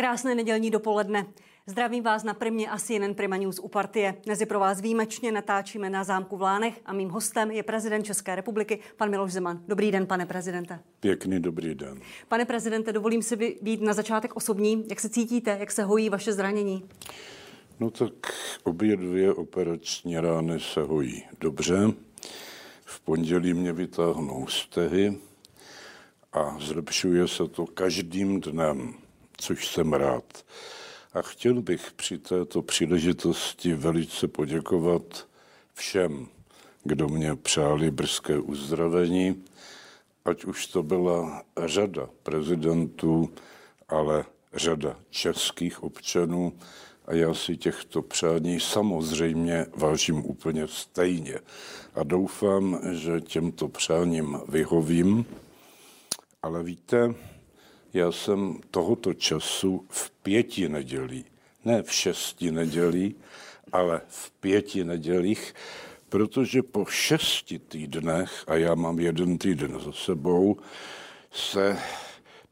Krásné nedělní dopoledne. Zdravím vás na Primě a CNN Prima News u partie. Dnes pro vás výjimečně natáčíme na zámku v Lánech a mým hostem je prezident České republiky, pan Miloš Zeman. Dobrý den, pane prezidente. Pěkný dobrý den. Pane prezidente, dovolím si být na začátek osobní. Jak se cítíte, jak se hojí vaše zranění? No tak obě dvě operační rány se hojí dobře. V pondělí mě vytáhnou stehy a zlepšuje se to každým dnem, což jsem rád. A chtěl bych při této příležitosti velice poděkovat všem, kdo mě přáli brzké uzdravení, ať už to byla řada prezidentů, ale řada českých občanů, a já si těchto přání samozřejmě vážím úplně stejně. A doufám, že těmto přáním vyhovím. Ale víte, já jsem tohoto času v pěti nedělí, ne v šesti nedělí, ale v pěti nedělích, protože po šesti týdnech, a já mám jeden týden za sebou, se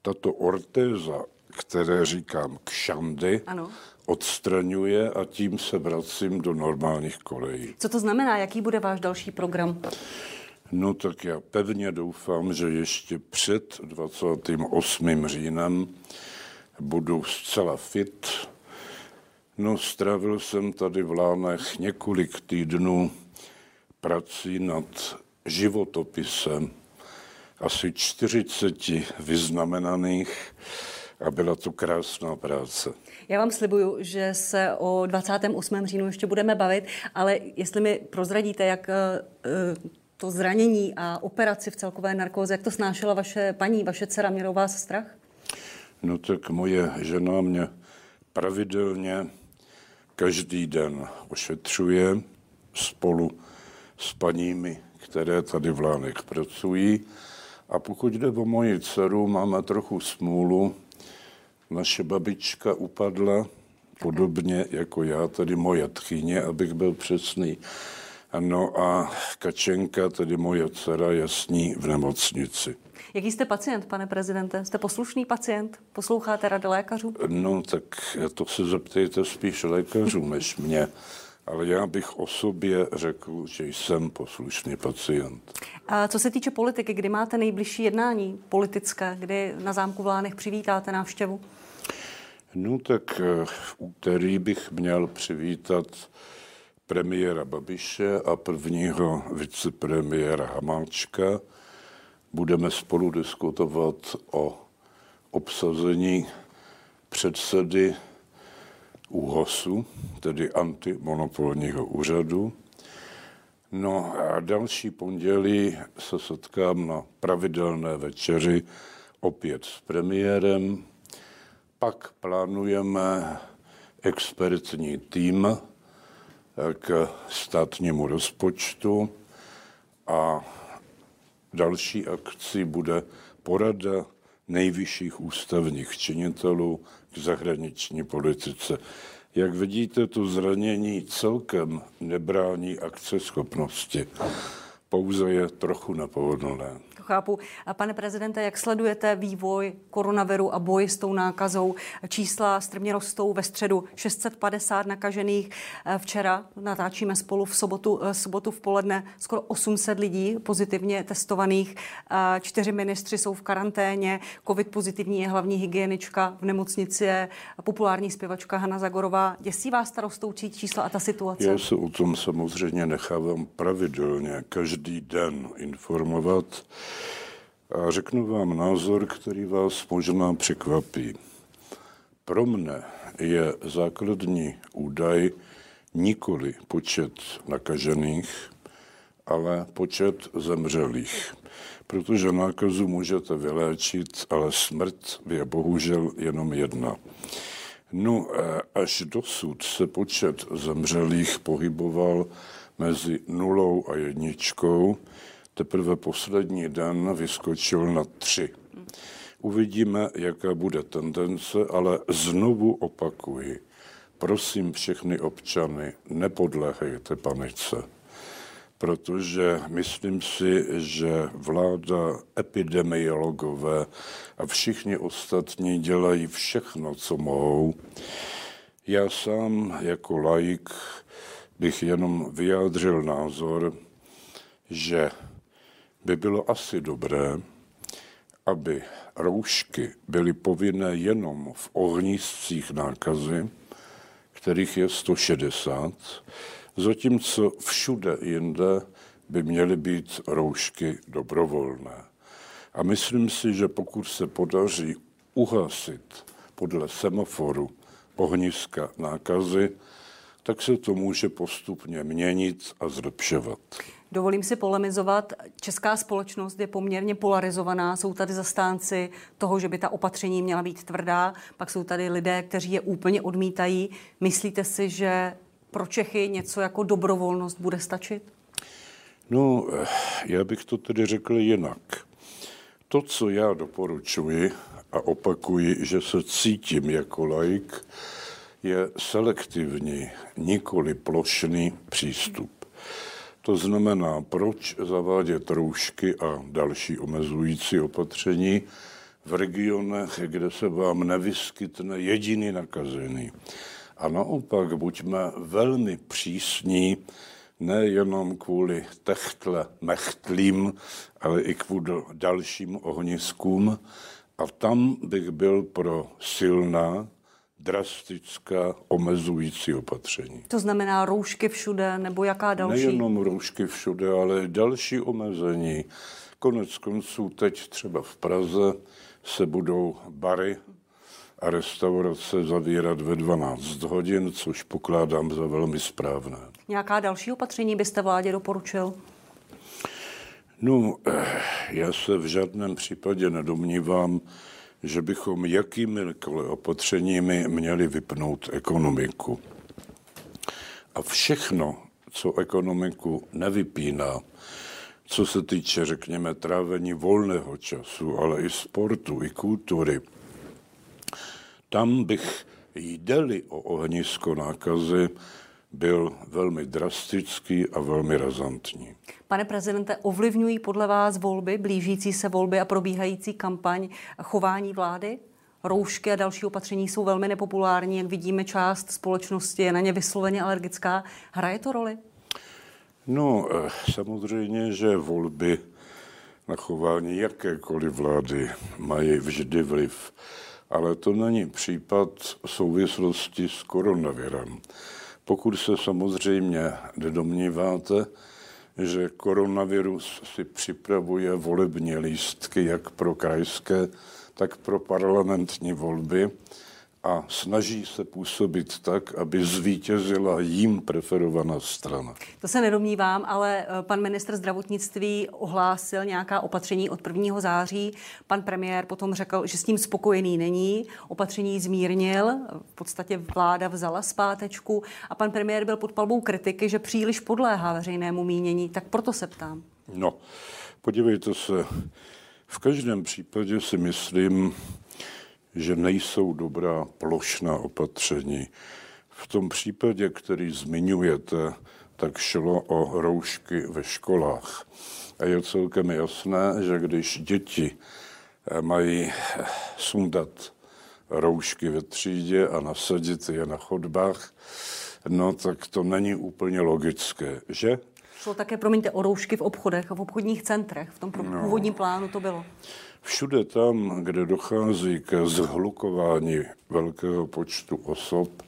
tato ortéza, které říkám kšandy, ano odstraňuje a tím se vracím do normálních kolejí. Co to znamená? Jaký bude váš další program? No tak já pevně doufám, že ještě před 28. říjnem budu zcela fit. No, strávil jsem tady v Lánech několik týdnů prací nad životopisem asi 40 vyznamenaných a byla to krásná práce. Já vám slibuju, že se o 28. říjnu ještě budeme bavit, ale jestli mi prozradíte, jak eh, to zranění a operaci v celkové narkóze, jak to snášela vaše paní, vaše dcera, měla vás strach? No tak moje žena mě pravidelně každý den ošetřuje spolu s paními, které tady v Lánech pracují. A pokud jde o moji dceru, máme trochu smůlu, naše babička upadla podobně jako já, tedy moje tchyně, abych byl přesný. No a Kačenka, tedy moje dcera, je s ní v nemocnici. Jaký jste pacient, pane prezidente? Jste poslušný pacient? Posloucháte rady lékařů? No, tak to se zeptejte spíš lékařů než mě. Ale já bych o sobě řekl, že jsem poslušný pacient. A co se týče politiky, kdy máte nejbližší jednání politické, kdy na zámku v Lánech přivítáte návštěvu? No tak eh, v úterý bych měl přivítat premiéra Babiše a prvního vicepremiéra Hamáčka. Budeme spolu diskutovat o obsazení předsedy ÚHOSu, tedy antimonopolního úřadu. No a další pondělí se setkám na pravidelné večeři opět s premiérem, pak plánujeme expertní tým k státnímu rozpočtu a další akcí bude porada nejvyšších ústavních činitelů k zahraniční politice. Jak vidíte, to zranění celkem nebrání akceschopnosti pouze je trochu nepohodlné. Chápu. A pane prezidente, jak sledujete vývoj koronaviru a boj s tou nákazou? Čísla strmě rostou ve středu 650 nakažených. Včera natáčíme spolu v sobotu, eh, sobotu v poledne skoro 800 lidí pozitivně testovaných. Čtyři ministři jsou v karanténě. Covid pozitivní je hlavní hygienička v nemocnici je populární zpěvačka Hanna Zagorová. Děsí vás ta rostoucí čísla a ta situace? Já se o tom samozřejmě nechávám pravidelně každý každý den informovat a řeknu vám názor, který vás možná překvapí. Pro mne je základní údaj nikoli počet nakažených, ale počet zemřelých. Protože nákazu můžete vyléčit, ale smrt je bohužel jenom jedna. No, až dosud se počet zemřelých pohyboval mezi nulou a jedničkou. Teprve poslední den vyskočil na tři. Uvidíme, jaká bude tendence, ale znovu opakuji. Prosím všechny občany, nepodléhejte panice. protože myslím si, že vláda, epidemiologové a všichni ostatní dělají všechno, co mohou. Já sám jako laik bych jenom vyjádřil názor, že by bylo asi dobré, aby roušky byly povinné jenom v ohniscích nákazy, kterých je 160, zatímco všude jinde by měly být roušky dobrovolné. A myslím si, že pokud se podaří uhasit podle semaforu ohniska nákazy, tak se to může postupně měnit a zlepšovat. Dovolím si polemizovat. Česká společnost je poměrně polarizovaná. Jsou tady zastánci toho, že by ta opatření měla být tvrdá, pak jsou tady lidé, kteří je úplně odmítají. Myslíte si, že pro Čechy něco jako dobrovolnost bude stačit? No, eh, já bych to tedy řekl jinak. To, co já doporučuji a opakuji, že se cítím jako laik, je selektivní, nikoli plošný přístup. To znamená, proč zavádět roušky a další omezující opatření v regionech, kde se vám nevyskytne jediný nakazený. A naopak buďme velmi přísní, nejenom kvůli techtle mechtlím, ale i kvůli dalším ohniskům. A tam bych byl pro silná, drastická omezující opatření. To znamená roušky všude nebo jaká další? Nejenom roušky všude, ale další omezení. Konec konců teď třeba v Praze se budou bary a restaurace zavírat ve 12 hodin, což pokládám za velmi správné. Nějaká další opatření byste vládě doporučil? No, eh, já se v žádném případě nedomnívám, že bychom jakýmikoliv opatřeními měli vypnout ekonomiku. A všechno, co ekonomiku nevypíná, co se týče, řekněme, trávení volného času, ale i sportu, i kultury, tam bych jde o ohnisko nákazy, byl velmi drastický a velmi razantní. Pane prezidente, ovlivňují podle vás volby, blížící se volby a probíhající kampaň chování vlády? Roušky a další opatření jsou velmi nepopulární, jak vidíme, část společnosti je na ně vysloveně alergická. Hraje to roli? No, eh, samozřejmě, že volby na chování jakékoliv vlády mají vždy vliv. Ale to není případ souvislosti s koronavirem. Pokud se samozřejmě nedomníváte, že koronavirus si připravuje volební lístky jak pro krajské, tak pro parlamentní volby a snaží se působit tak, aby zvítězila jím preferovaná strana. To se nedomnívám, ale eh, pan ministr zdravotnictví ohlásil nějaká opatření od 1. září. Pan premiér potom řekl, že s tím spokojený není. Opatření zmírnil, v podstatě vláda vzala zpátečku a pan premiér byl pod palbou kritiky, že příliš podléhá veřejnému mínění. Tak proto se ptám. No, podívejte se, v každém případě si myslím, že nejsou dobrá plošná opatření. V tom případě, který zmiňujete, tak šlo o roušky ve školách. A je celkem jasné, že když děti eh, mají eh, sundat roušky ve třídě a nasadit je na chodbách, no tak to není úplně logické, že? Šlo také, promiňte, o roušky v obchodech a v obchodních centrech. V tom no. původním plánu to bylo. Všude tam, kde dochází ke zhlukování velkého počtu osob,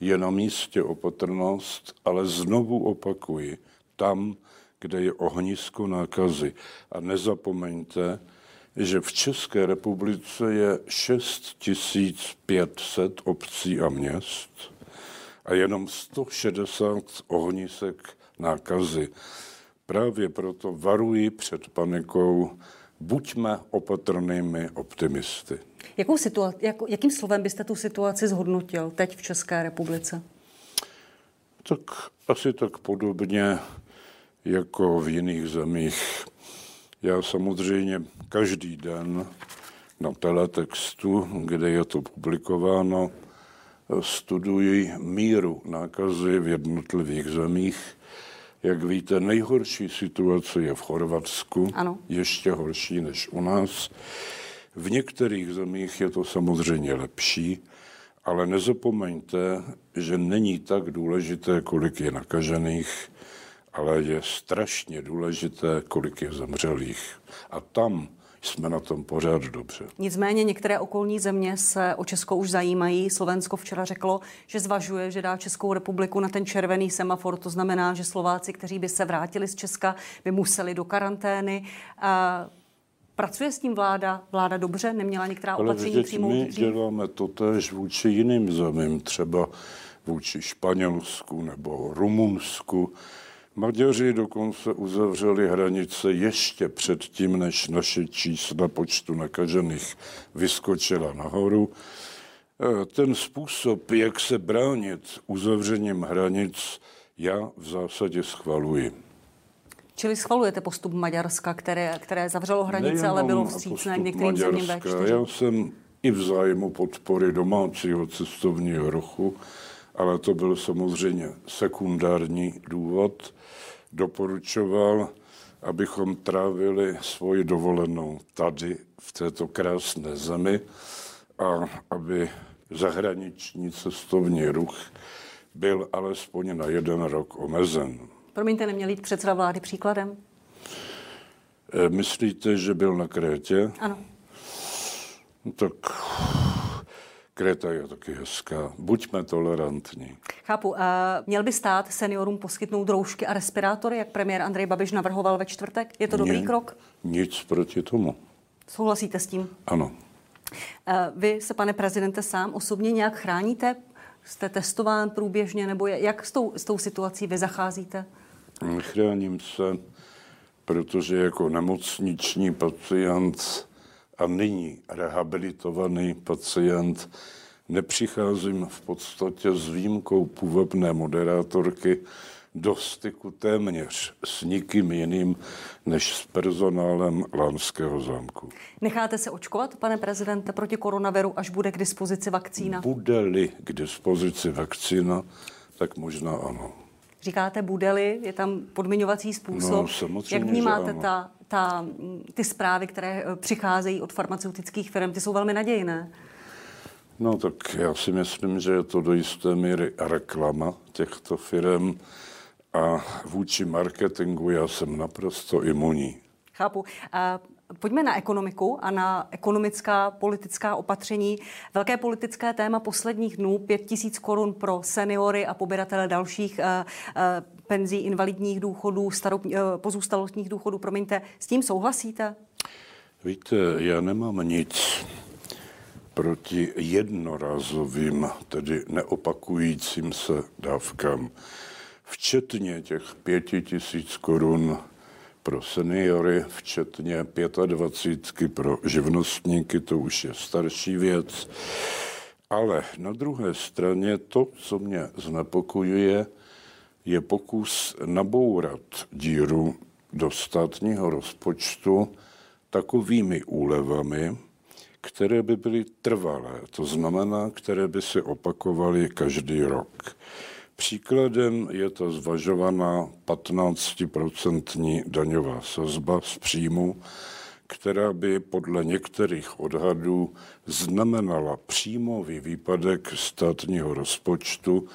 je na místě opatrnost, ale znovu opakuji, tam, kde je ohnisko nákazy. A nezapomeňte, že v České republice je 6500 obcí a měst a jenom 160 ohnisek nákazy. Právě proto varuji před panikou, buďme opatrnými optimisty. Jakou situa- jak, jakým slovem byste tu situaci zhodnotil teď v České republice? Tak asi tak podobně jako v jiných zemích. Já samozřejmě každý den na teletextu, kde je to publikováno, studuji míru nákazy v jednotlivých zemích Jak víte, nejhorší situace je v Chorvatsku, ano. ještě horší než u nás. V některých zemích je to samozřejmě lepší, ale nezapomeňte, že není tak důležité, kolik je nakažených, ale je strašně důležité, kolik je zemřelých. A tam jsme na tom pořád dobře. Nicméně některé okolní země se o Česko už zajímají. Slovensko včera řeklo, že zvažuje, že dá Českou republiku na ten červený semafor. To znamená, že Slováci, kteří by se vrátili z Česka, by museli do karantény. A Pracuje s tím vláda? Vláda dobře? Neměla některá Ale opatření přijmout? My děláme to tež vůči jiným zemím, třeba vůči Španělsku nebo Rumunsku. Maďaři dokonce uzavřeli hranice ještě předtím, než naše čísla počtu nakažených vyskočila nahoru. E, ten způsob, jak se bránit uzavřením hranic, já v zásadě schvaluji. Čili schvalujete postup Maďarska, které, které zavřelo hranice, Nejenom ale bylo vstřícné k některým zemím V4? Já jsem i v zájmu podpory domácího cestovního ruchu, ale to byl samozřejmě sekundární důvod, doporučoval, abychom trávili svoji dovolenou tady, v této krásné zemi a aby zahraniční cestovní ruch byl alespoň na jeden rok omezen. Promiňte, neměl jít předseda vlády příkladem? E, myslíte, že byl na Krétě? Ano. No, tak Kréta je taky hezká. Buďme tolerantní. Chápu. Uh, měl by stát seniorům poskytnout roušky a respirátory, jak premiér Andrej Babiš navrhoval ve čtvrtek? Je to dobrý Ně, krok? Nic proti tomu. Souhlasíte s tím? Ano. Vy se, pane prezidente, sám osobně nějak chráníte? Jste testován průběžně, nebo jak s tou, s tou situací vy zacházíte? Chráním se, protože jako nemocniční pacient a nyní rehabilitovaný pacient nepřicházím v podstatě s výjimkou půvabné moderátorky do styku téměř s nikým jiným než s personálem Lánského zámku. Necháte se očkovat, pane prezidente, proti koronaviru, až bude k dispozici vakcína? Bude-li k dispozici vakcína, tak možná ano. Říkáte bude-li, je tam podmiňovací způsob. No, Jak vnímáte ta, ta, ty zprávy, které eh, přicházejí od farmaceutických firm? Ty jsou velmi nadějné. No tak já si myslím, že je to do jisté míry reklama těchto firm a vůči marketingu já jsem naprosto imunní. Chápu. Pojďme na ekonomiku a na ekonomická politická opatření. Velké politické téma posledních dnů, 5 tisíc korun pro seniory a poběratele dalších uh, penzí, invalidních důchodů, starop, uh, pozůstalostních důchodů. Promiňte, s tím souhlasíte? Víte, já nemám nic proti jednorázovým, tedy neopakujícím se dávkám, včetně těch pěti tisíc korun pro seniory, včetně 25 pro živnostníky, to už je starší věc. Ale na druhé straně to, co mě znepokojuje, je pokus nabourat díru do státního rozpočtu takovými úlevami, které by byly trvalé, to znamená, které by se opakovaly každý rok. Příkladem je ta zvažovaná 15% daňová sazba z příjmu, která by podle některých odhadů znamenala příjmový výpadek státního rozpočtu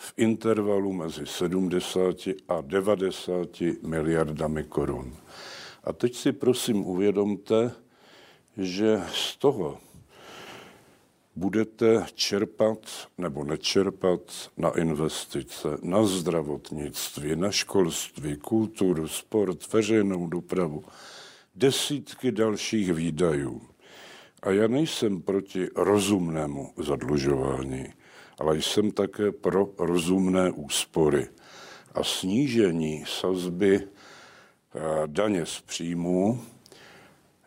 v intervalu mezi 70 a 90 miliardami korun. A teď si prosím uvědomte, že z toho budete čerpat nebo nečerpat na investice, na zdravotnictví, na školství, kulturu, sport, veřejnou dopravu, desítky dalších výdajů. A já nejsem proti rozumnému zadlužování, ale jsem také pro rozumné úspory. A snížení sazby eh, daně z příjmů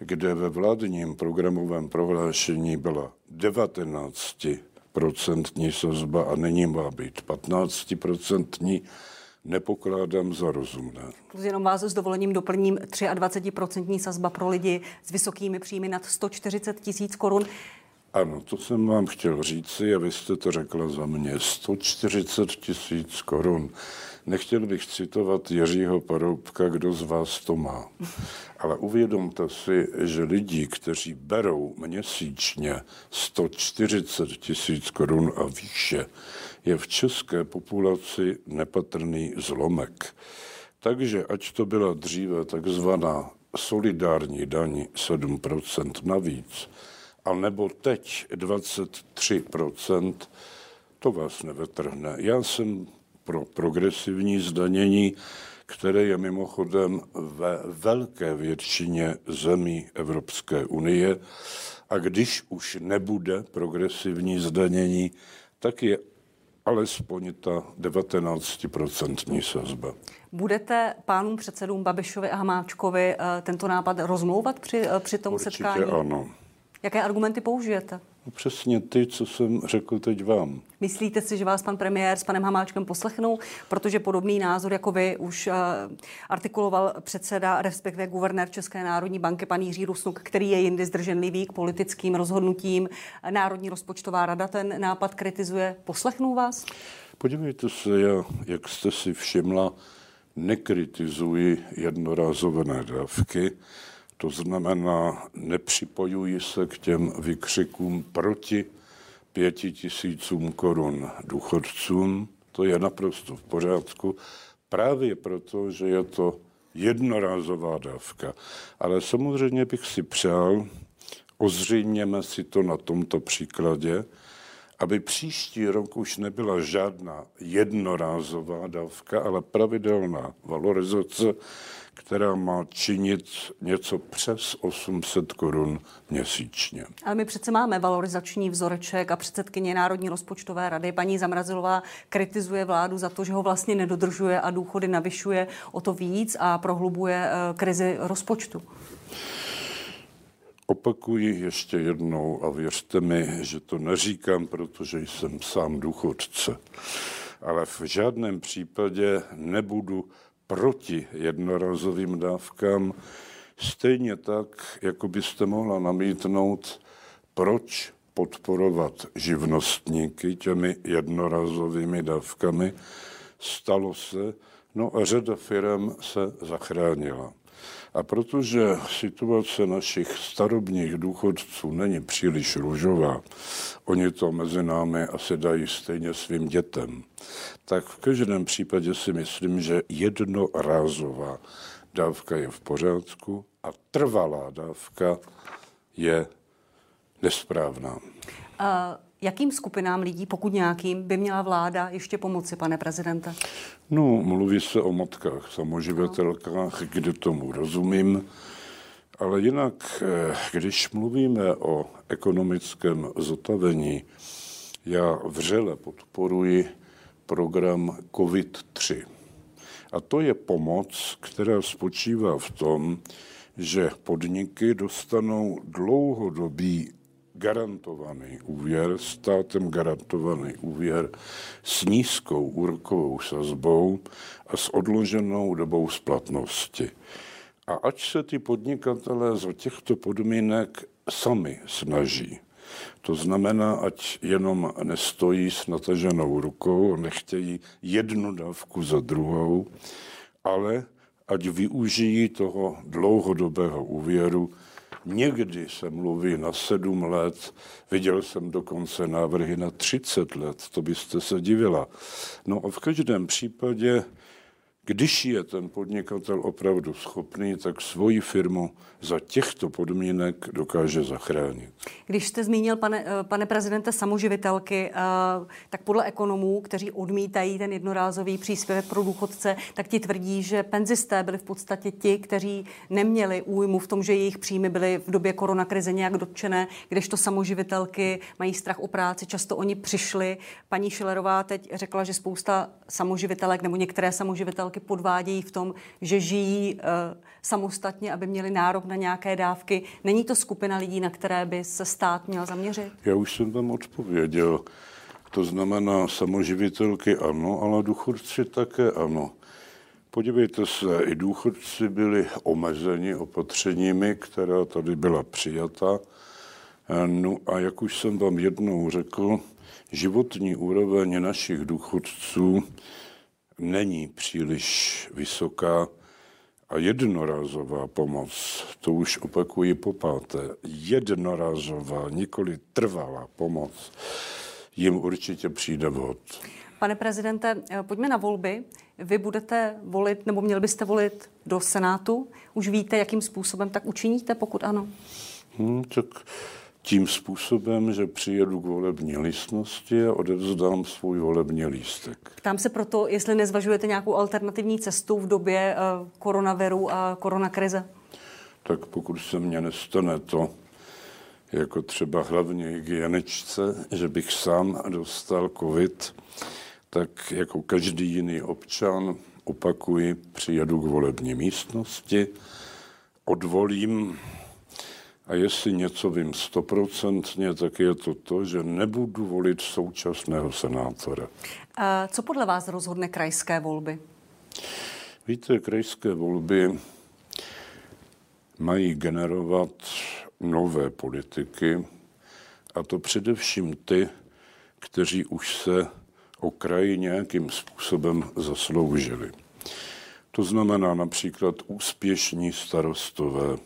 kde ve vládním programovém prohlášení byla 19% sazba a nyní má být 15%, nepokládám za rozumné. Jenom vás s dovolením doplním 23% sazba pro lidi s vysokými příjmy nad 140 tisíc korun. Ano, to jsem vám chtěl říci a vy jste to řekla za mě. 140 tisíc korun. Nechtěl bych citovat Jiřího Paroubka, kdo z vás to má. Ale uvědomte si, že lidi, kteří berou měsíčně 140 tisíc korun a výše, je v české populaci nepatrný zlomek. Takže ať to byla dříve takzvaná solidární daň 7% navíc, a nebo teď 23%, to vás nevetrhne. Já jsem pro progresivní zdanění, které je mimochodem ve velké většině zemí Evropské unie. A když už nebude progresivní zdanění, tak je alespoň ta 19% sazba. Budete pánům předsedům Babišovi a Hamáčkovi eh, tento nápad rozmlouvat při, eh, při tom Určitě setkání? ano. Jaké argumenty použijete? No přesně ty, co jsem řekl teď vám. Myslíte si, že vás pan premiér s panem Hamáčkem poslechnou? Protože podobný názor jako vy už uh, artikuloval předseda, respektive guvernér České národní banky, pan Jiří Rusnuk, který je jindy zdrženlivý k politickým rozhodnutím. Národní rozpočtová rada ten nápad kritizuje. Poslechnou vás? Podívejte se, já, jak jste si všimla, nekritizuji jednorázové dávky, to znamená, nepřipojuji se k těm vykřikům proti pěti tisícům korun důchodcům. To je naprosto v pořádku, právě proto, že je to jednorázová dávka. Ale samozřejmě bych si přál, ozřejměme si to na tomto příkladě, aby příští rok už nebyla žádná jednorázová dávka, ale pravidelná valorizace, která má činit něco přes 800 korun měsíčně. Ale my přece máme valorizační vzoreček a předsedkyně Národní rozpočtové rady, paní Zamrazilová, kritizuje vládu za to, že ho vlastně nedodržuje a důchody navyšuje o to víc a prohlubuje eh, krizi rozpočtu. Opakuji ještě jednou a věřte mi, že to neříkám, protože jsem sám důchodce. Ale v žádném případě nebudu proti jednorazovým dávkám, stejně tak, jako byste mohla namítnout, proč podporovat živnostníky těmi jednorazovými dávkami. Stalo se, no a řada firm se zachránila. A protože situace našich starobních důchodců není příliš růžová, oni to mezi námi asi dají stejně svým dětem, tak v každém případě si myslím, že jednorázová dávka je v pořádku a trvalá dávka je nesprávná. A jakým skupinám lidí, pokud nějakým, by měla vláda ještě pomoci, pane prezidente? No, mluví se o matkách, samoživitelkách, kde tomu rozumím. Ale jinak, eh, když mluvíme o ekonomickém zotavení, já vřele podporuji program COVID-3. A to je pomoc, která spočívá v tom, že podniky dostanou dlouhodobý garantovaný úvěr, státem garantovaný úvěr s nízkou úrokovou sazbou a s odloženou dobou splatnosti. A ať se ty podnikatelé za těchto podmínek sami snaží. To znamená, ať jenom nestojí s nataženou rukou, nechtějí jednu dávku za druhou, ale ať využijí toho dlouhodobého úvěru Někdy se mluví na sedm let, viděl jsem dokonce návrhy na 30 let, to byste se divila. No a v každém případě když je ten podnikatel opravdu schopný, tak svoji firmu za těchto podmínek dokáže zachránit. Když jste zmínil, pane, eh, pane prezidente, samoživitelky, eh, tak podle ekonomů, kteří odmítají ten jednorázový příspěvek pro důchodce, tak ti tvrdí, že penzisté byli v podstatě ti, kteří neměli újmu v tom, že jejich příjmy byly v době koronakrize nějak dotčené, kdežto samoživitelky mají strach o práci, často oni přišli. Paní Šilerová teď řekla, že spousta samoživitelek nebo některé samoživitelky podvádějí v tom, že žijí uh, samostatně, aby měli nárok na nějaké dávky. Není to skupina lidí, na které by se stát měl zaměřit? Já už jsem tam odpověděl. To znamená, samoživitelky ano, ale důchodci také ano. Podívejte se, i důchodci byli omezeni opatřeními, která tady byla přijata. No a jak už jsem vám jednou řekl, životní úroveň našich důchodců není příliš vysoká a jednorázová pomoc, to už opakuji po páté, jednorázová, nikoli trvalá pomoc, jim určitě přijde vhod. Pane prezidente, pojďme na volby. Vy budete volit, nebo měl byste volit do Senátu. Už víte, jakým způsobem tak učiníte, pokud ano? Hmm, tak tím způsobem, že přijedu k volební lístnosti a odevzdám svůj volební lístek. Ptám se proto, jestli nezvažujete nějakou alternativní cestu v době uh, koronaviru a koronakrize? Tak pokud se mně nestane to, jako třeba hlavně hygieničce, že bych sám dostal covid, tak jako každý jiný občan, opakuji, přijedu k volební místnosti, odvolím a jestli něco vím stoprocentně, tak je to to, že nebudu volit současného senátora. A co podle vás rozhodne krajské volby? Víte, krajské volby mají generovat nové politiky, a to především ty, kteří už se o kraj nějakým způsobem zasloužili. To znamená například úspěšní starostové,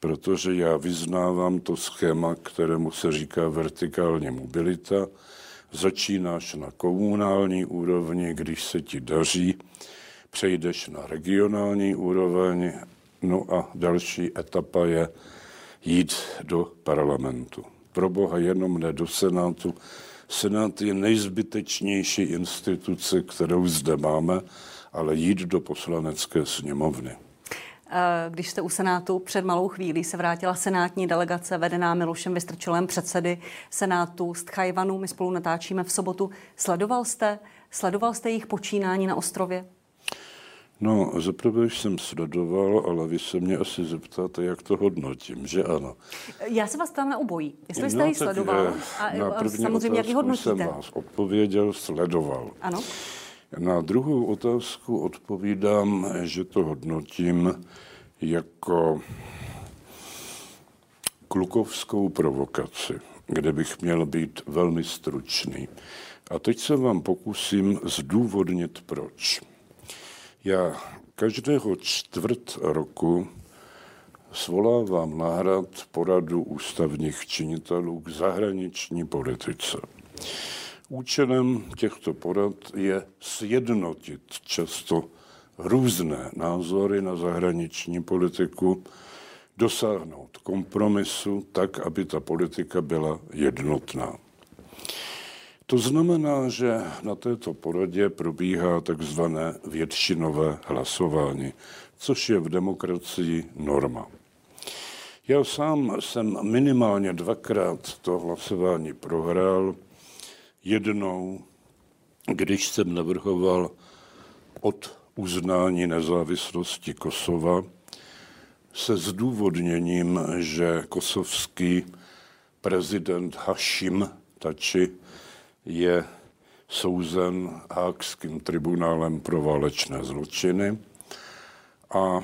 protože já vyznávám to schéma, kterému se říká vertikální mobilita. Začínáš na komunální úrovni, když se ti daří, přejdeš na regionální úroveň, no a další etapa je jít do parlamentu. Pro boha jenom ne do Senátu. Senát je nejzbytečnější instituce, kterou zde máme, ale jít do poslanecké sněmovny. Eh, když jste u Senátu před malou chvílí se vrátila senátní delegace vedená Milošem Vystrčilem, předsedy Senátu z Tchajvanu. My spolu natáčíme v sobotu. Sledoval jste, sledoval jste jejich počínání na ostrově? No, zaprvé jsem sledoval, ale vy se mě asi zeptáte, jak to hodnotím, že ano. Já se vás tam na obojí. Jestli jste no, ji sledoval a, na první samozřejmě, jak ji hodnotíte. jsem vás odpověděl, sledoval. Ano. Na druhou otázku odpovídám, že to hodnotím jako klukovskou provokaci, kde bych měl být velmi stručný. A teď se vám pokusím zdůvodnit, proč. Já každého čtvrt roku svolávám na hrad poradu ústavních činitelů k zahraniční politice. Účelem těchto porad je sjednotit často různé názory na zahraniční politiku, dosáhnout kompromisu tak, aby ta politika byla jednotná. To znamená, že na této poradě probíhá takzvané většinové hlasování, což je v demokracii norma. Já sám jsem minimálně dvakrát to hlasování prohrál, jednou, když jsem navrhoval od uznání nezávislosti Kosova se zdůvodněním, že kosovský prezident Hashim Tači je souzen Hákským tribunálem pro válečné zločiny. A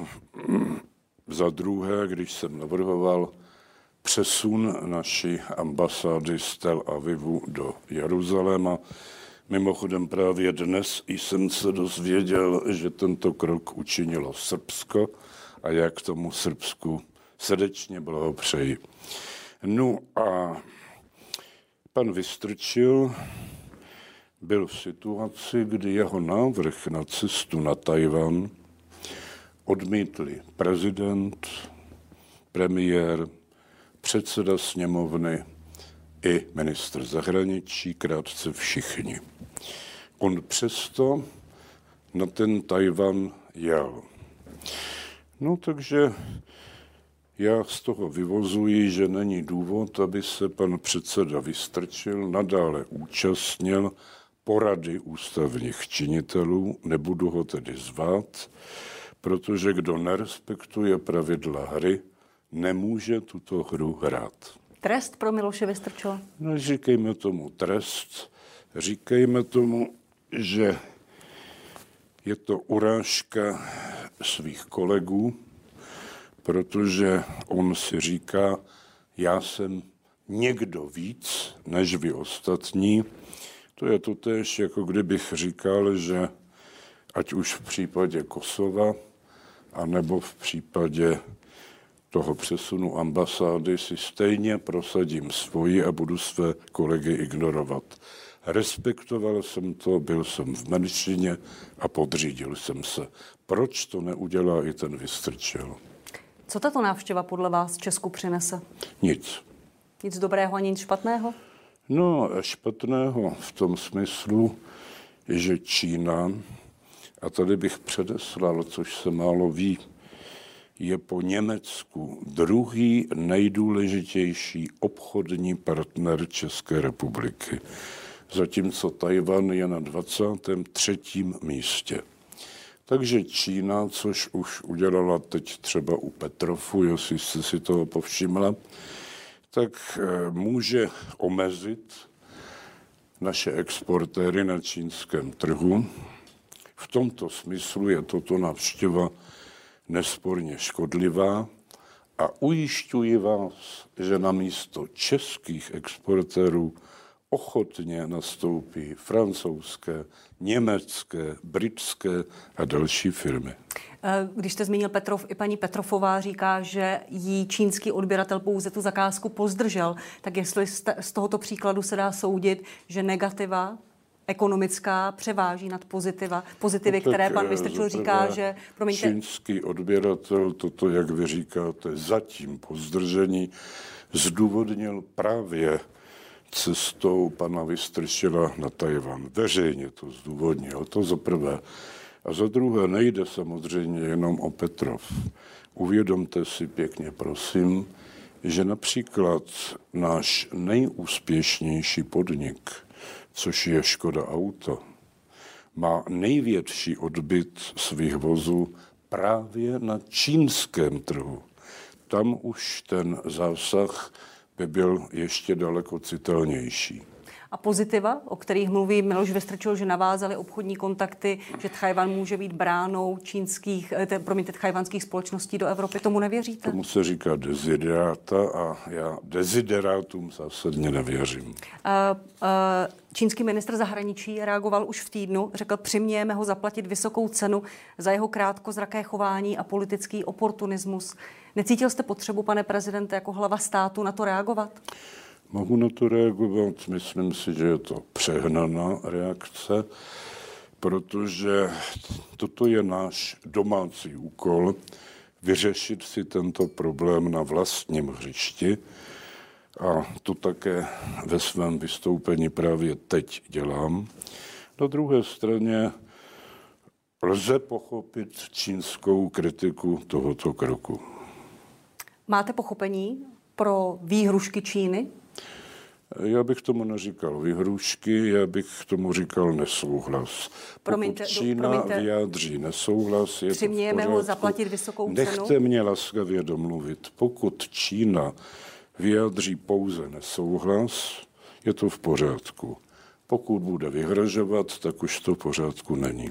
za druhé, když jsem navrhoval přesun naší ambasády z Tel Avivu do Jeruzaléma. Mimochodem právě dnes jsem se dozvěděl, že tento krok učinilo Srbsko a jak tomu Srbsku srdečně blahopřeji. No a pan Vystrčil byl v situaci, kdy jeho návrh na cestu na Tajvan odmítli prezident, premiér, předseda sněmovny i ministr zahraničí, krátce všichni. On přesto na ten Tajvan jel. No takže já z toho vyvozuji, že není důvod, aby se pan předseda Vystrčil nadále účastnil porady ústavních činitelů, nebudu ho tedy zvát, protože kdo nerespektuje pravidla hry, nemůže tuto hru hrát. Trest pro Miloše Vystrčila? No, říkejme tomu trest, říkejme tomu, že je to urážka svých kolegů, protože on si říká, já jsem někdo víc než vy ostatní. To je to tež, jako kdybych říkal, že ať už v případě Kosova, anebo v případě toho přesunu ambasády si stejně prosadím svoji a budu své kolegy ignorovat. Respektoval jsem to, byl jsem v menšině a podřídil jsem se. Proč to neudělá i ten Vystrčil? Co tato návštěva podle vás Česku přinese? Nic. Nic dobrého ani nic špatného? No, špatného v tom smyslu, že Čína, a tady bych předeslal, což se málo ví, je po Německu druhý nejdůležitější obchodní partner České republiky, zatímco Tajvan je na 23. místě. Takže Čína, což už udělala teď třeba u Petrofu, jestli jste si toho povšimla, tak eh, může omezit naše exportéry na čínském trhu. V tomto smyslu je toto návštěva nesporně škodlivá a ujišťuji vás, že na místo českých exportérů ochotně nastoupí francouzské, německé, britské a další firmy. Eh, když jste zmínil Petrov, i paní Petrofová říká, že jí čínský odběratel pouze tu zakázku pozdržel. Tak jestli z tohoto příkladu se dá soudit, že negativa ekonomická převáží nad pozitiva, pozitivy, no které pan Vystrčil říká, že... Promiňte. Čínský odběratel toto, jak vy říkáte, zatím po zdržení zdůvodnil právě cestou pana Vystrčila na Tajvan. Veřejně to zdůvodnil, to za prvé. A za druhé nejde samozřejmě jenom o Petrov. Uvědomte si pěkně, prosím, že například náš nejúspěšnější podnik, což je Škoda Auto, má největší odbyt svých vozů právě na čínském trhu. Tam už ten zásah by byl ještě daleko citelnější. A pozitiva, o kterých mluví Miloš Vystrčil, že navázali obchodní kontakty, že Tchajvan může být bránou čínských, eh, te, promiňte, tchajvanských společností do Evropy, tomu nevěříte? Tomu se říká dezideráta a já deziderátům zásadně nevěřím. Uh, uh, čínský ministr zahraničí reagoval už v týdnu, řekl, přimějeme ho zaplatit vysokou cenu za jeho krátkozraké chování a politický oportunismus. Necítil jste potřebu, pane prezidente, jako hlava státu na to reagovat? Mohu na to reagovat, myslím si, že je to přehnaná reakce, protože toto je náš domácí úkol, vyřešit si tento problém na vlastním hřišti. A to také ve svém vystoupení právě teď dělám. Na druhé straně lze pochopit čínskou kritiku tohoto kroku. Máte pochopení pro výhrušky Číny? Já bych tomu neříkal vyhrušky, já bych tomu říkal nesouhlas. Promiňte, Pokud Čína promiňte. vyjádří nesouhlas, je Přimějeme ho zaplatit vysokou cenu? Nechte mě laskavě domluvit. Pokud Čína vyjádří pouze nesouhlas, je to v pořádku. Pokud bude vyhražovat, tak už to v pořádku není.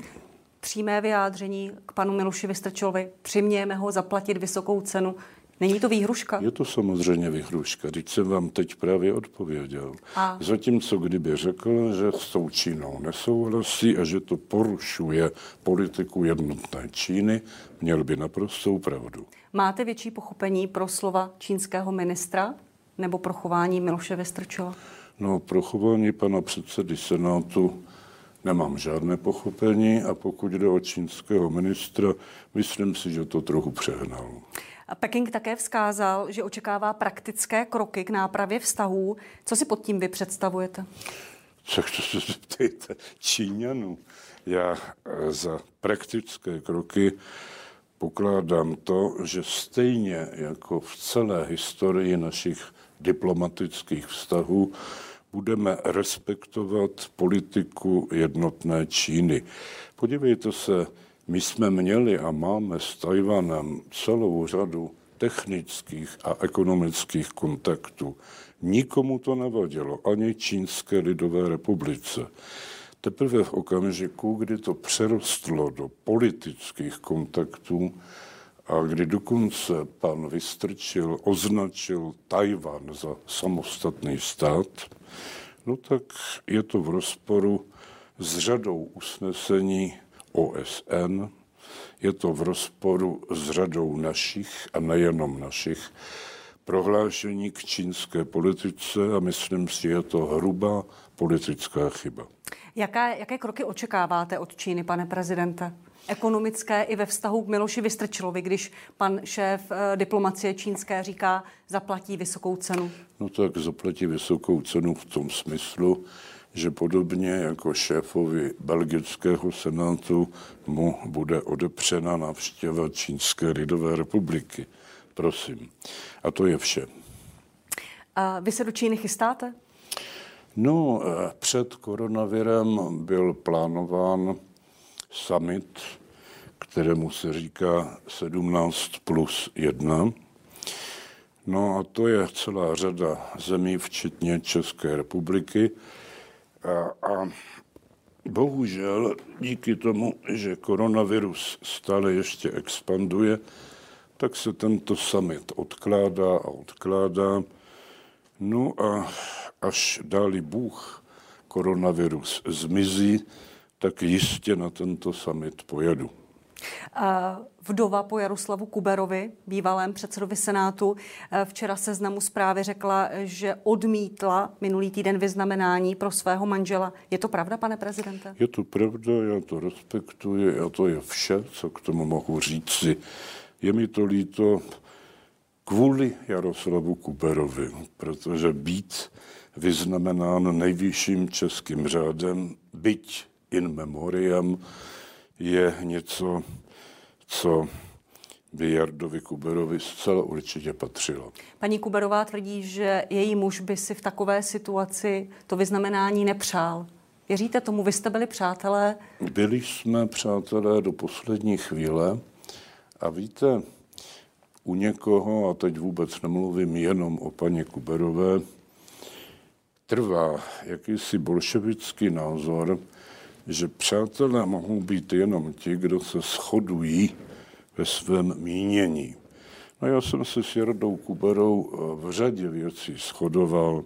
Přímé vyjádření k panu Miluši Vystrčilovi, přimějeme ho zaplatit vysokou cenu, Není to výhruška? Je to samozřejmě výhruška. Když jsem vám teď právě odpověděl. A... Zatímco kdyby řekl, že s tou Čínou nesouhlasí a že to porušuje politiku jednotné Číny, měl by naprostou pravdu. Máte větší pochopení pro slova čínského ministra nebo pro chování Miloše Vystrčila? No, pro chování pana předsedy Senátu nemám žádné pochopení a pokud jde o čínského ministra, myslím si, že to trochu přehnal. Peking také vzkázal, že očekává praktické kroky k nápravě vztahů. Co si pod tím vy představujete? Co zeptejte Číňanů. Já eh, za praktické kroky pokládám to, že stejně jako v celé historii našich diplomatických vztahů budeme respektovat politiku jednotné Číny. Podívejte se, my jsme měli a máme s Tajvanem celou řadu technických a ekonomických kontaktů. Nikomu to nevadilo, ani Čínské lidové republice. Teprve v okamžiku, kdy to přerostlo do politických kontaktů a kdy dokonce pan Vystrčil označil Tajvan za samostatný stát, no tak je to v rozporu s řadou usnesení OSN, je to v rozporu s řadou našich a nejenom našich prohlášení k čínské politice a myslím si, je to hrubá politická chyba. Jaké, jaké kroky očekáváte od Číny, pane prezidente? Ekonomické i ve vztahu k Miloši Vystrčilovi, když pan šéf eh, diplomacie čínské říká, zaplatí vysokou cenu? No tak zaplatí vysokou cenu v tom smyslu, že podobně jako šéfovi belgického senátu mu bude odepřena návštěva Čínské lidové republiky. Prosím. A to je vše. A vy se do Číny chystáte? No, eh, před koronavirem byl plánován summit, kterému se říká 17 plus 1. No a to je celá řada zemí, včetně České republiky. A, a bohužel díky tomu, že koronavirus stále ještě expanduje, tak se tento summit odkládá a odkládá. No a až dáli Bůh koronavirus zmizí, tak jistě na tento summit pojedu. Vdova po Jaroslavu Kuberovi, bývalém předsedovi Senátu, eh, včera seznamu zprávy řekla, že odmítla minulý týden vyznamenání pro svého manžela. Je to pravda, pane prezidente? Je to pravda, já to respektuji a to je vše, co k tomu mohu říci. Je mi to líto kvůli Jaroslavu Kuberovi, protože být vyznamenán nejvyšším českým řádem, byť in memoriam, je něco, co by Jardovi Kuberovi zcela určitě patřilo. Paní Kuberová tvrdí, že její muž by si v takové situaci to vyznamenání nepřál. Věříte tomu? Vy jste byli přátelé? Byli jsme přátelé do poslední chvíle a víte, u někoho, a teď vůbec nemluvím jenom o paní Kuberové, trvá jakýsi bolševický názor, že přátelé mohou být jenom ti, kdo se shodují ve svém mínění. No já jsem se s Jardou Kuberou eh, v řadě věcí shodoval.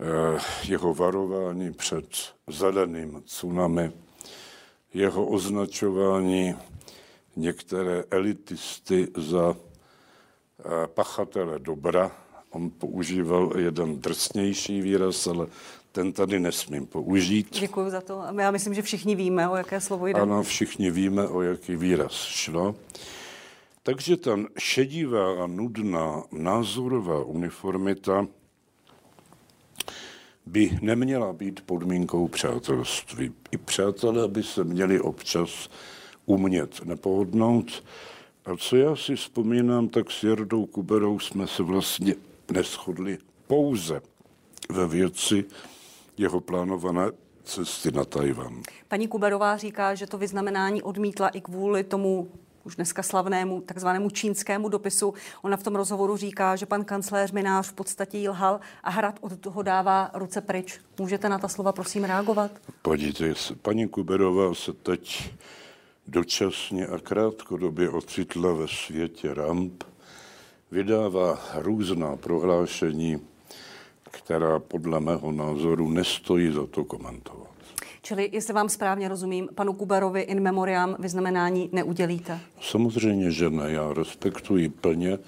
Eh, jeho varování před zeleným tsunami, jeho označování některé elitisty za eh, pachatele dobra. On používal jeden drsnější výraz, ale ten tady nesmím použít. Děkuji za to. Já myslím, že všichni víme, o jaké slovo jde. Ano, všichni víme, o jaký výraz šlo. Takže ta šedivá a nudná názorová uniformita by neměla být podmínkou přátelství. I přátelé by se měli občas umět nepohodnout. A co já si vzpomínám, tak s Jardou Kuberou jsme se vlastně neschodli pouze ve věci jeho plánované cesty na Tajvan. Paní Kuberová říká, že to vyznamenání odmítla i kvůli tomu už dneska slavnému takzvanému čínskému dopisu. Ona v tom rozhovoru říká, že pan kancléř Minář v podstatě jí lhal a Hrad od toho dává ruce pryč. Můžete na ta slova prosím reagovat? Podívejte se, paní Kuberová se teď dočasně a krátkodobě ocitla ve světě ramp, vydává různá prohlášení, která podle mého názoru nestojí za to komentovat. Čili, jestli vám správně rozumím, panu Kuberovi in memoriam vyznamenání neudělíte? Samozřejmě, že ne. Já respektuji plně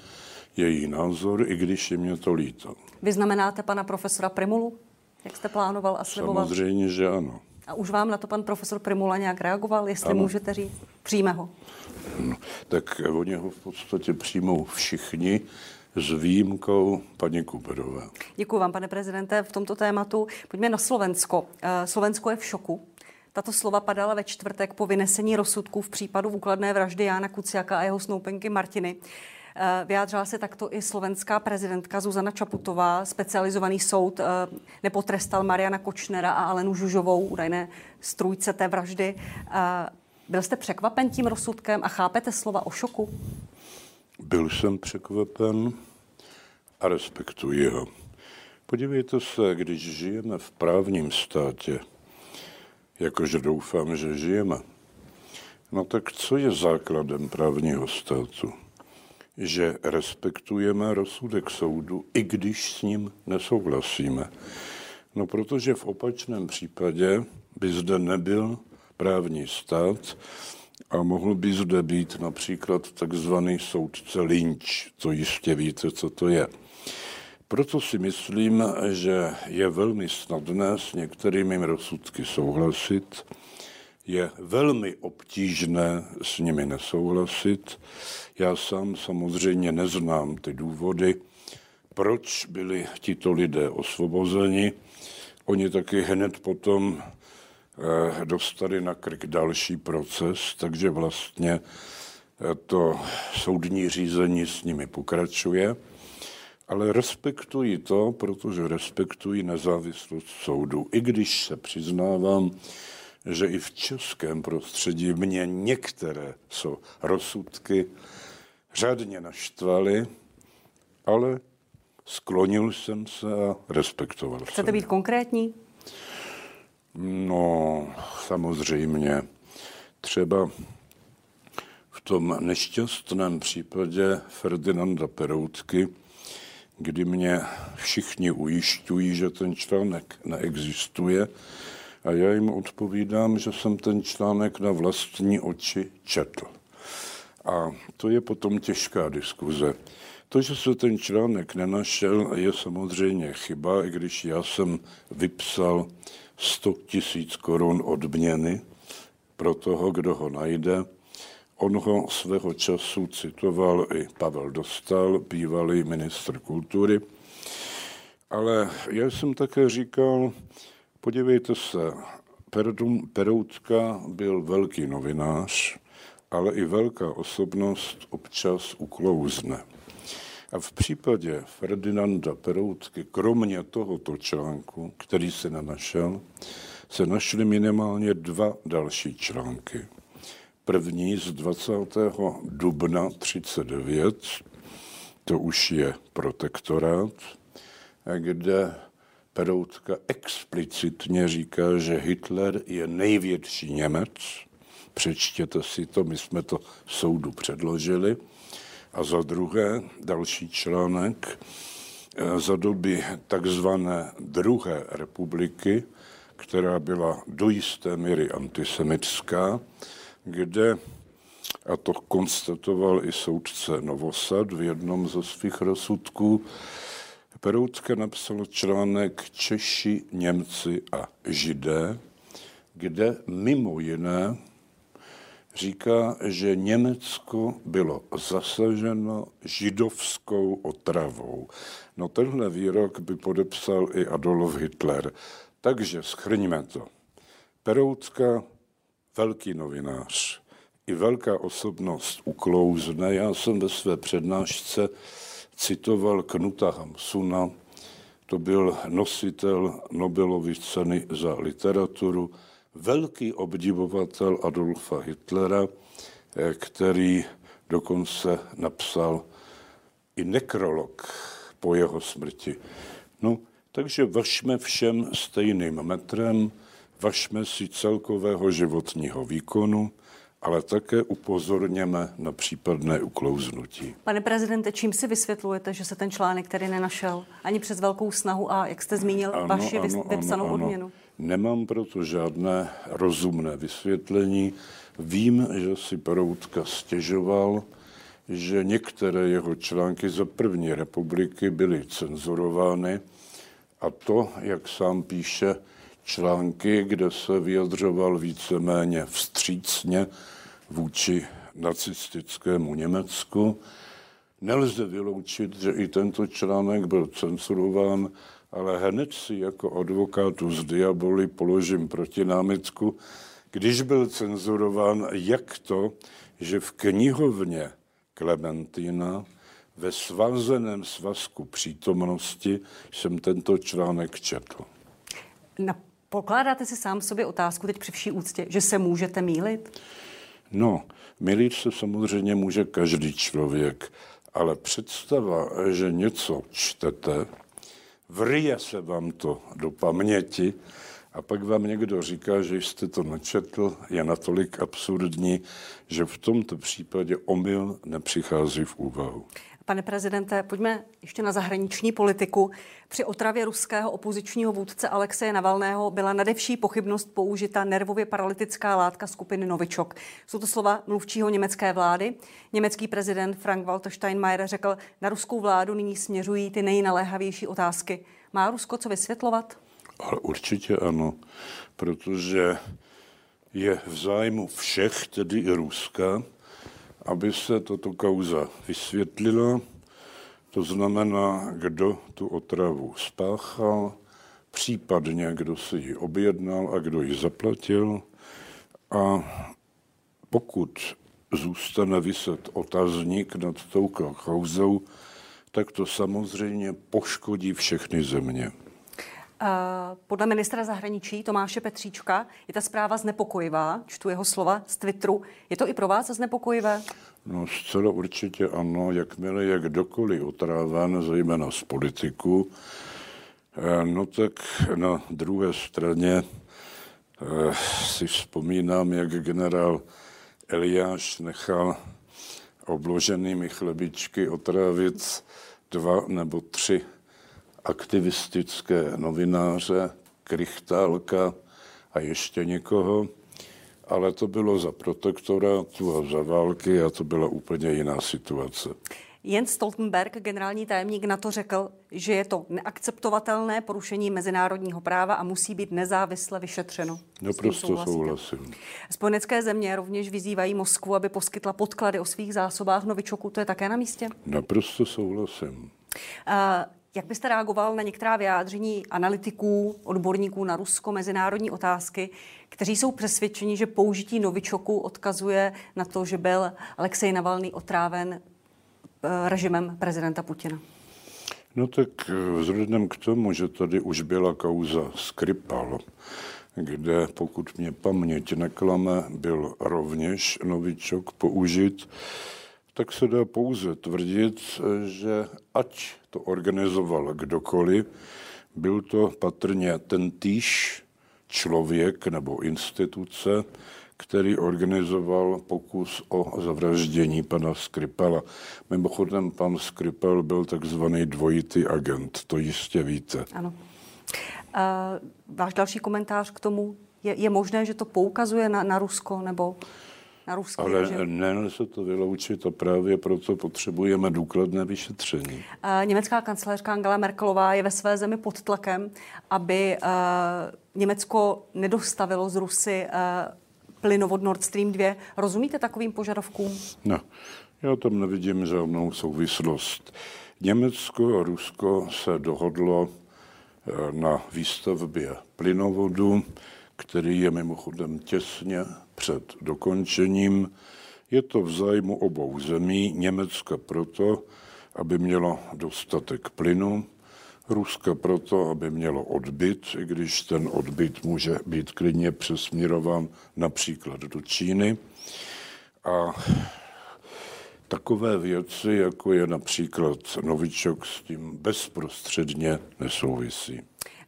její názor, i když je mě to líto. Vyznamenáte pana profesora Primulu, jak jste plánoval a sliboval? Samozřejmě, že ano. A už vám na to pan profesor Primula nějak reagoval, jestli ano. můžete říct? Přijme ho. No, tak oni ho v podstatě přijmou všichni s výjimkou paní Kuberové. Děkuji vám, pane prezidente, v tomto tématu. Pojďme na Slovensko. Eh, Slovensko je v šoku. Tato slova padala ve čtvrtek po vynesení rozsudků v případu úkladné vraždy Jána Kuciaka a jeho snoupenky Martiny. Eh, vyjádřila se takto i slovenská prezidentka Zuzana Čaputová. Specializovaný soud eh, nepotrestal Mariana Kočnera a Alenu Žužovou, údajné strůjce té vraždy. Byl jste překvapen tím rozsudkem a chápete slova o šoku? Byl jsem překvapen a respektuji ho. Podívejte se, když žijeme v právním státě, jakože doufám, že žijeme, no tak co je základem právního státu? Že respektujeme rozsudek soudu, i když s ním nesouhlasíme. No protože v opačném případě by zde nebyl právní stát a mohl by zde být například takzvaný soudce Lynch, to jistě víte, co to je. Proto si myslím, že je velmi snadné s některými rozsudky souhlasit, je velmi obtížné s nimi nesouhlasit. Já sám samozřejmě neznám ty důvody, proč byli tito lidé osvobozeni. Oni taky hned potom dostali na krk další proces, takže vlastně eh, to soudní řízení s nimi pokračuje. Ale respektuji to, protože respektuji nezávislost soudu. I když se přiznávám, že i v českém prostředí mě některé jsou rozsudky řádně naštvaly, ale sklonil jsem se a respektoval Chcete jsem. být konkrétní? No, samozřejmě. Třeba v tom nešťastném případě Ferdinanda Peroutky, kdy mě všichni ujišťují, že ten článek neexistuje, a já jim odpovídám, že jsem ten článek na vlastní oči četl. A to je potom těžká diskuze. To, že se ten článek nenašel, je samozřejmě chyba, i když já jsem vypsal 100 tisíc korun odměny pro toho, kdo ho najde. On ho svého času citoval i Pavel Dostal, bývalý ministr kultury. Ale já jsem také říkal, podívejte se, Peroutka byl velký novinář, ale i velká osobnost občas uklouzne. A v případě Ferdinanda Peroutky, kromě tohoto článku, který se nenašel, se našly minimálně dva další články. První z 20. dubna 39, to už je protektorát, kde Peroutka explicitně říká, že Hitler je největší Němec. Přečtěte si to, my jsme to soudu předložili. A za druhé, další článek, eh, za doby takzvané druhé republiky, která byla do jisté míry antisemitská, kde, a to konstatoval i soudce Novosad v jednom ze svých rozsudků, Peroutka napsal článek Češi, Němci a Židé, kde mimo jiné říká, že Německo bylo zasaženo židovskou otravou. No tenhle výrok by podepsal i Adolf Hitler. Takže schrňme to. Peroutka, velký novinář, i velká osobnost uklouzne. Já jsem ve své přednášce citoval Knuta Hamsuna, to byl nositel Nobelovy ceny za literaturu, velký obdivovatel Adolfa Hitlera, eh, který dokonce napsal i nekrolog po jeho smrti. No, takže vašme všem stejným metrem, vašme si celkového životního výkonu, ale také upozorněme na případné uklouznutí. Pane prezidente, čím si vysvětlujete, že se ten článek tedy nenašel ani přes velkou snahu a, jak jste zmínil, ano, vaši ano, vypsanou ano, ano. odměnu? Nemám proto žádné rozumné vysvětlení. Vím, že si Peroutka stěžoval, že některé jeho články za první republiky byly cenzurovány a to, jak sám píše, články, kde se vyjadřoval víceméně vstřícně vůči nacistickému Německu. Nelze vyloučit, že i tento článek byl cenzurován, ale hned si jako advokátu z diaboli položím proti námitku, když byl cenzurován, jak to, že v knihovně Klementina ve svazeném svazku přítomnosti jsem tento článek četl. Na Pokládáte si sám sobě otázku teď při vší úctě, že se můžete mílit? No, mílit se samozřejmě může každý člověk, ale představa, že něco čtete, vryje se vám to do paměti a pak vám někdo říká, že jste to načetl, je natolik absurdní, že v tomto případě omyl nepřichází v úvahu. Pane prezidente, pojďme ještě na zahraniční politiku. Při otravě ruského opozičního vůdce Alexeje Navalného byla nadevší pochybnost použita nervově paralytická látka skupiny Novičok. Jsou to slova mluvčího německé vlády. Německý prezident Frank-Walter Steinmeier řekl, na ruskou vládu nyní směřují ty nejnaléhavější otázky. Má Rusko co vysvětlovat? Ale určitě ano, protože je v zájmu všech, tedy i Ruska, aby se tato kauza vysvětlila, to znamená, kdo tu otravu spáchal, případně kdo si ji objednal a kdo ji zaplatil. A pokud zůstane vyset otazník nad tou kauzou, tak to samozřejmě poškodí všechny země. Podle ministra zahraničí Tomáše Petříčka je ta zpráva znepokojivá, čtu jeho slova z Twitteru. Je to i pro vás znepokojivé? No zcela určitě ano, jakmile je kdokoliv otrávan, zejména z politiku, eh, no tak na druhé straně eh, si vzpomínám, jak generál Eliáš nechal obloženými chlebičky otrávit dva nebo tři aktivistické novináře, Krychtálka a ještě někoho, ale to bylo za protektorátu a za války a to byla úplně jiná situace. Jens Stoltenberg, generální tajemník NATO, řekl, že je to neakceptovatelné porušení mezinárodního práva a musí být nezávisle vyšetřeno. Naprosto souhlasím. Spojenecké země rovněž vyzývají Moskvu, aby poskytla podklady o svých zásobách novičoku. To je také na místě? Naprosto souhlasím. Uh, jak byste reagoval na některá vyjádření analytiků, odborníků na Rusko, mezinárodní otázky, kteří jsou přesvědčeni, že použití novičoku odkazuje na to, že byl Alexej Navalný otráven eh, režimem prezidenta Putina? No tak eh, vzhledem k tomu, že tady už byla kauza Skripal, kde, pokud mě paměť neklame, byl rovněž novičok použit, tak se dá pouze tvrdit, že ať to organizoval kdokoliv, byl to patrně ten týž člověk nebo instituce, který organizoval pokus o zavraždění pana Skripala. Mimochodem, pan Skripal byl takzvaný dvojitý agent, to jistě víte. Ano. Uh, váš další komentář k tomu? Je, je možné, že to poukazuje na, na Rusko nebo na ruský Ale režim. nelze to vyloučit a právě proto potřebujeme důkladné vyšetření. Německá kancelářka Angela Merkelová je ve své zemi pod tlakem, aby uh, Německo nedostavilo z Rusy plynovod Nord Stream 2. Rozumíte takovým požadavkům? Ne, já tam nevidím žádnou souvislost. Německo a Rusko se dohodlo na výstavbě plynovodu, který je mimochodem těsně před dokončením. Je to v zájmu obou zemí, Německa proto, aby mělo dostatek plynu, Ruska proto, aby mělo odbyt, i když ten odbyt může být klidně přesměrován například do Číny. A takové věci, jako je například novičok, s tím bezprostředně nesouvisí.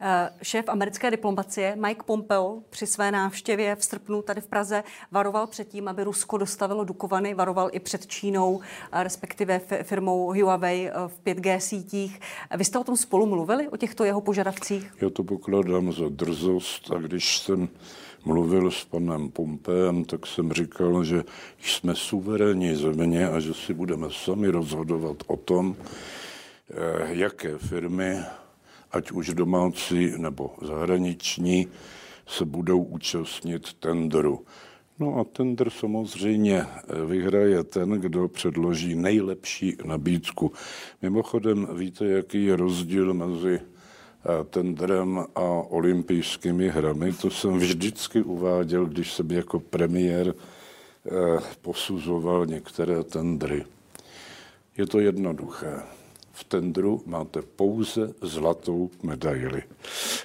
Eh, šéf americké diplomacie Mike Pompeo při své návštěvě v srpnu tady v Praze varoval před tím, aby Rusko dostavilo Dukovany, varoval i před Čínou, respektive firmou Huawei eh, v 5G sítích. Vy jste o tom spolu mluvili, o těchto jeho požadavcích? Já to pokládám za drzost a když jsem mluvil s panem Pompeem, tak jsem říkal, že jsme suverénní země a že si budeme sami rozhodovat o tom, eh, jaké firmy ať už domácí nebo zahraniční, se budou účastnit tendru. No a tender samozřejmě vyhraje ten, kdo předloží nejlepší nabídku. Mimochodem, víte, jaký je rozdíl mezi eh, tendrem a olympijskými hrami? To jsem vždycky uváděl, když jsem jako premiér eh, posuzoval některé tendry. Je to jednoduché v tendru máte pouze zlatou medaili.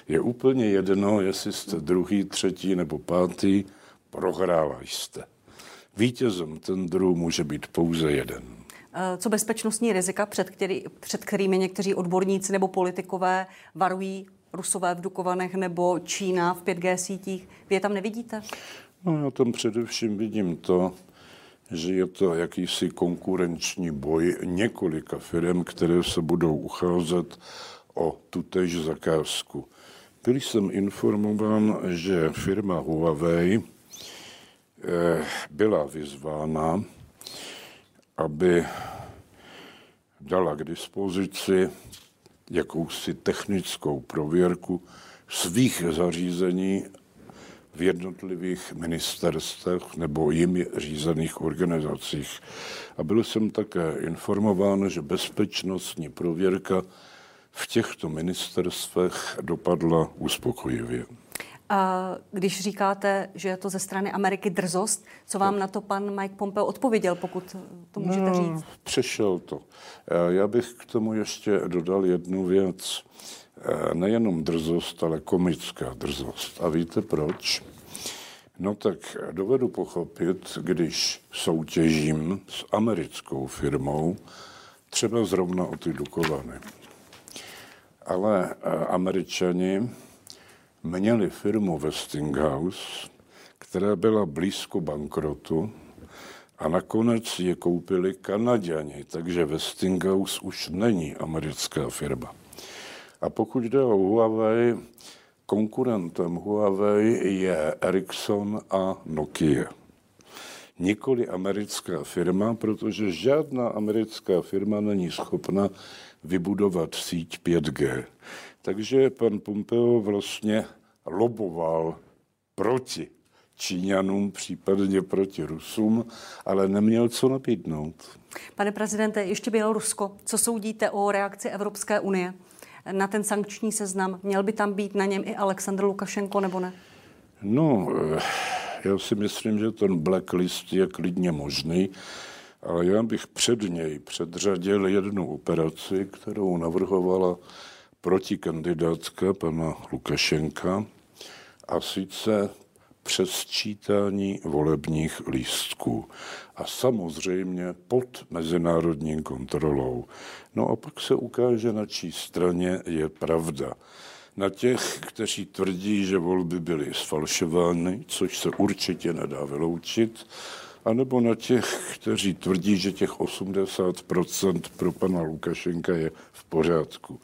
Je úplně jedno, jestli jste druhý, třetí nebo pátý, prohrála jste. Vítězem tendru může být pouze jeden. Eh, co bezpečnostní rizika, před, který, před kterými někteří odborníci nebo politikové varují Rusové v Dukovanech nebo Čína v 5G sítích, vy je tam nevidíte? No, já tam především vidím to, že je to jakýsi konkurenční boj několika firm, které se budou ucházet o tutéž zakázku. Byl jsem informován, že firma Huawei eh, byla vyzvána, aby dala k dispozici jakousi technickou prověrku svých zařízení v jednotlivých ministerstvech nebo jimi řízených organizacích. A byl jsem také informován, že bezpečnostní prověrka v těchto ministerstvech dopadla uspokojivě. A když říkáte, že je to ze strany Ameriky drzost, co vám na to pan Mike Pompeo odpověděl, pokud to můžete no, říct? Přešel to. Já bych k tomu ještě dodal jednu věc. Nejenom drzost, ale komická drzost. A víte proč? No tak dovedu pochopit, když soutěžím s americkou firmou, třeba zrovna o ty Dukovany. Ale američani měli firmu Westinghouse, která byla blízko bankrotu a nakonec je koupili Kanaděni, takže Westinghouse už není americká firma. A pokud jde o Huawei, konkurentem Huawei je Ericsson a Nokia. Nikoli americká firma, protože žádná americká firma není schopna vybudovat síť 5G. Takže pan Pompeo vlastně loboval proti Číňanům, případně proti Rusům, ale neměl co nabídnout. Pane prezidente, ještě Bělorusko. Co soudíte o reakci Evropské unie na ten sankční seznam? Měl by tam být na něm i Aleksandr Lukašenko nebo ne? No, eh, já si myslím, že ten blacklist je klidně možný, ale já bych před něj předřadil jednu operaci, kterou navrhovala protikandidátka pana Lukašenka, a sice přesčítání volebních lístků. A samozřejmě pod mezinárodní kontrolou. No a pak se ukáže, na čí straně je pravda. Na těch, kteří tvrdí, že volby byly sfalšovány, což se určitě nedá vyloučit, anebo na těch, kteří tvrdí, že těch 80% pro pana Lukašenka je v pořádku.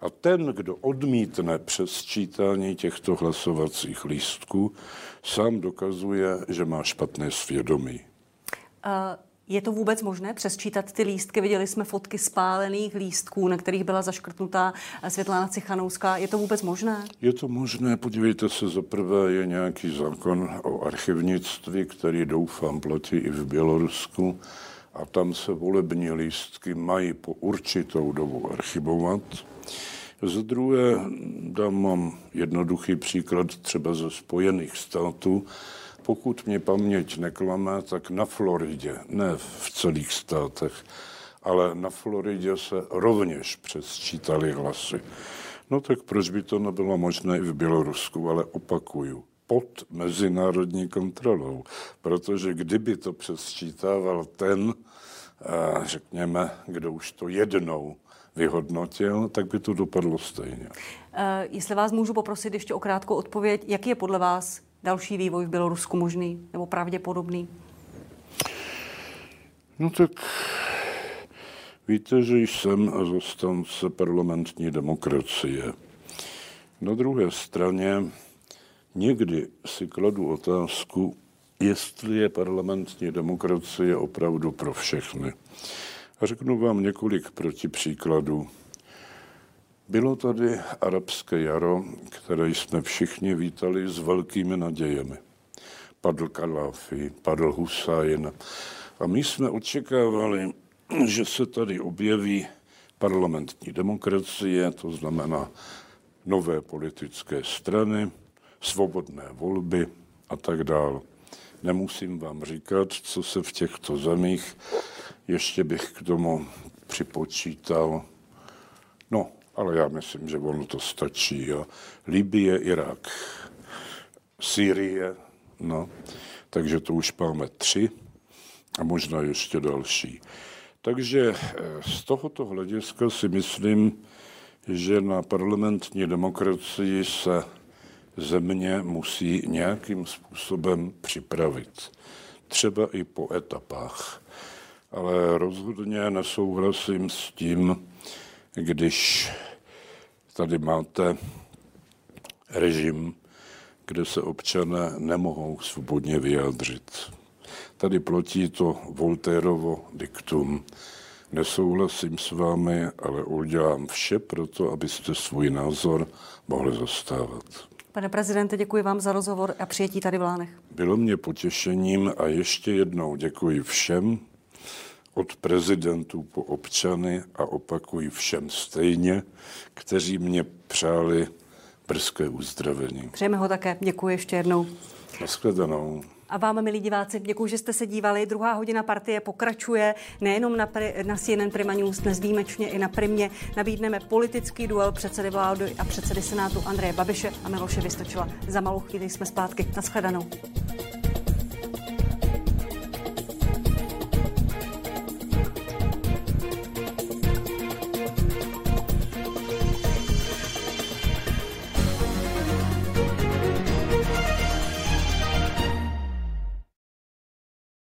A ten, kdo odmítne přesčítání těchto hlasovacích lístků, sám dokazuje, že má špatné svědomí. Je to vůbec možné přesčítat ty lístky? Viděli jsme fotky spálených lístků, na kterých byla zaškrtnutá Světlana Cichanouská. Je to vůbec možné? Je to možné. Podívejte se, za prvé je nějaký zákon o archivnictví, který doufám platí i v Bělorusku a tam se volební lístky mají po určitou dobu archivovat. Za druhé dám vám jednoduchý příklad třeba ze Spojených států. Pokud mě paměť neklame, tak na Floridě, ne v celých státech, ale na Floridě se rovněž přesčítali hlasy. No tak proč by to nebylo možné i v Bělorusku, ale opakuju, pod mezinárodní kontrolou. Protože kdyby to přesčítával ten, eh, řekněme, kdo už to jednou vyhodnotil, tak by to dopadlo stejně. Uh, jestli vás můžu poprosit ještě o krátkou odpověď, jaký je podle vás další vývoj v Bělorusku možný nebo pravděpodobný? No tak víte, že jsem zastance parlamentní demokracie. Na druhé straně někdy si kladu otázku, jestli je parlamentní demokracie opravdu pro všechny. A řeknu vám několik protipříkladů. Bylo tady arabské jaro, které jsme všichni vítali s velkými nadějemi. Padl Kaláfi, padl Husajn. A my jsme očekávali, že se tady objeví parlamentní demokracie, to znamená nové politické strany, svobodné volby a tak dále. Nemusím vám říkat, co se v těchto zemích ještě bych k tomu připočítal, no, ale já myslím, že ono to stačí. Jo. Libie, Irak, Sýrie, no, takže to už máme tři a možná ještě další. Takže eh, z tohoto hlediska si myslím, že na parlamentní demokracii se země musí nějakým způsobem připravit. třeba i po etapách. Ale rozhodně nesouhlasím s tím, když tady máte režim, kde se občané nemohou svobodně vyjádřit. Tady platí to Voltérovo diktum. Nesouhlasím s vámi, ale udělám vše pro to, abyste svůj názor mohli zastávat. Pane prezidente, děkuji vám za rozhovor a přijetí tady v Lánech. Bylo mě potěšením a ještě jednou děkuji všem, od prezidentů po občany a opakuji všem stejně, kteří mě přáli brzké uzdravení. Přejeme ho také. Děkuji ještě jednou. Naschledanou. A vám, milí diváci, děkuji, že jste se dívali. Druhá hodina partie pokračuje nejenom na, na CNN Prima News, dnes výjimečně i na Primě. Nabídneme politický duel předsedy vlády a předsedy Senátu Andreje Babiše a Miloše Vystočila. Za malou chvíli jsme zpátky. Naschledanou.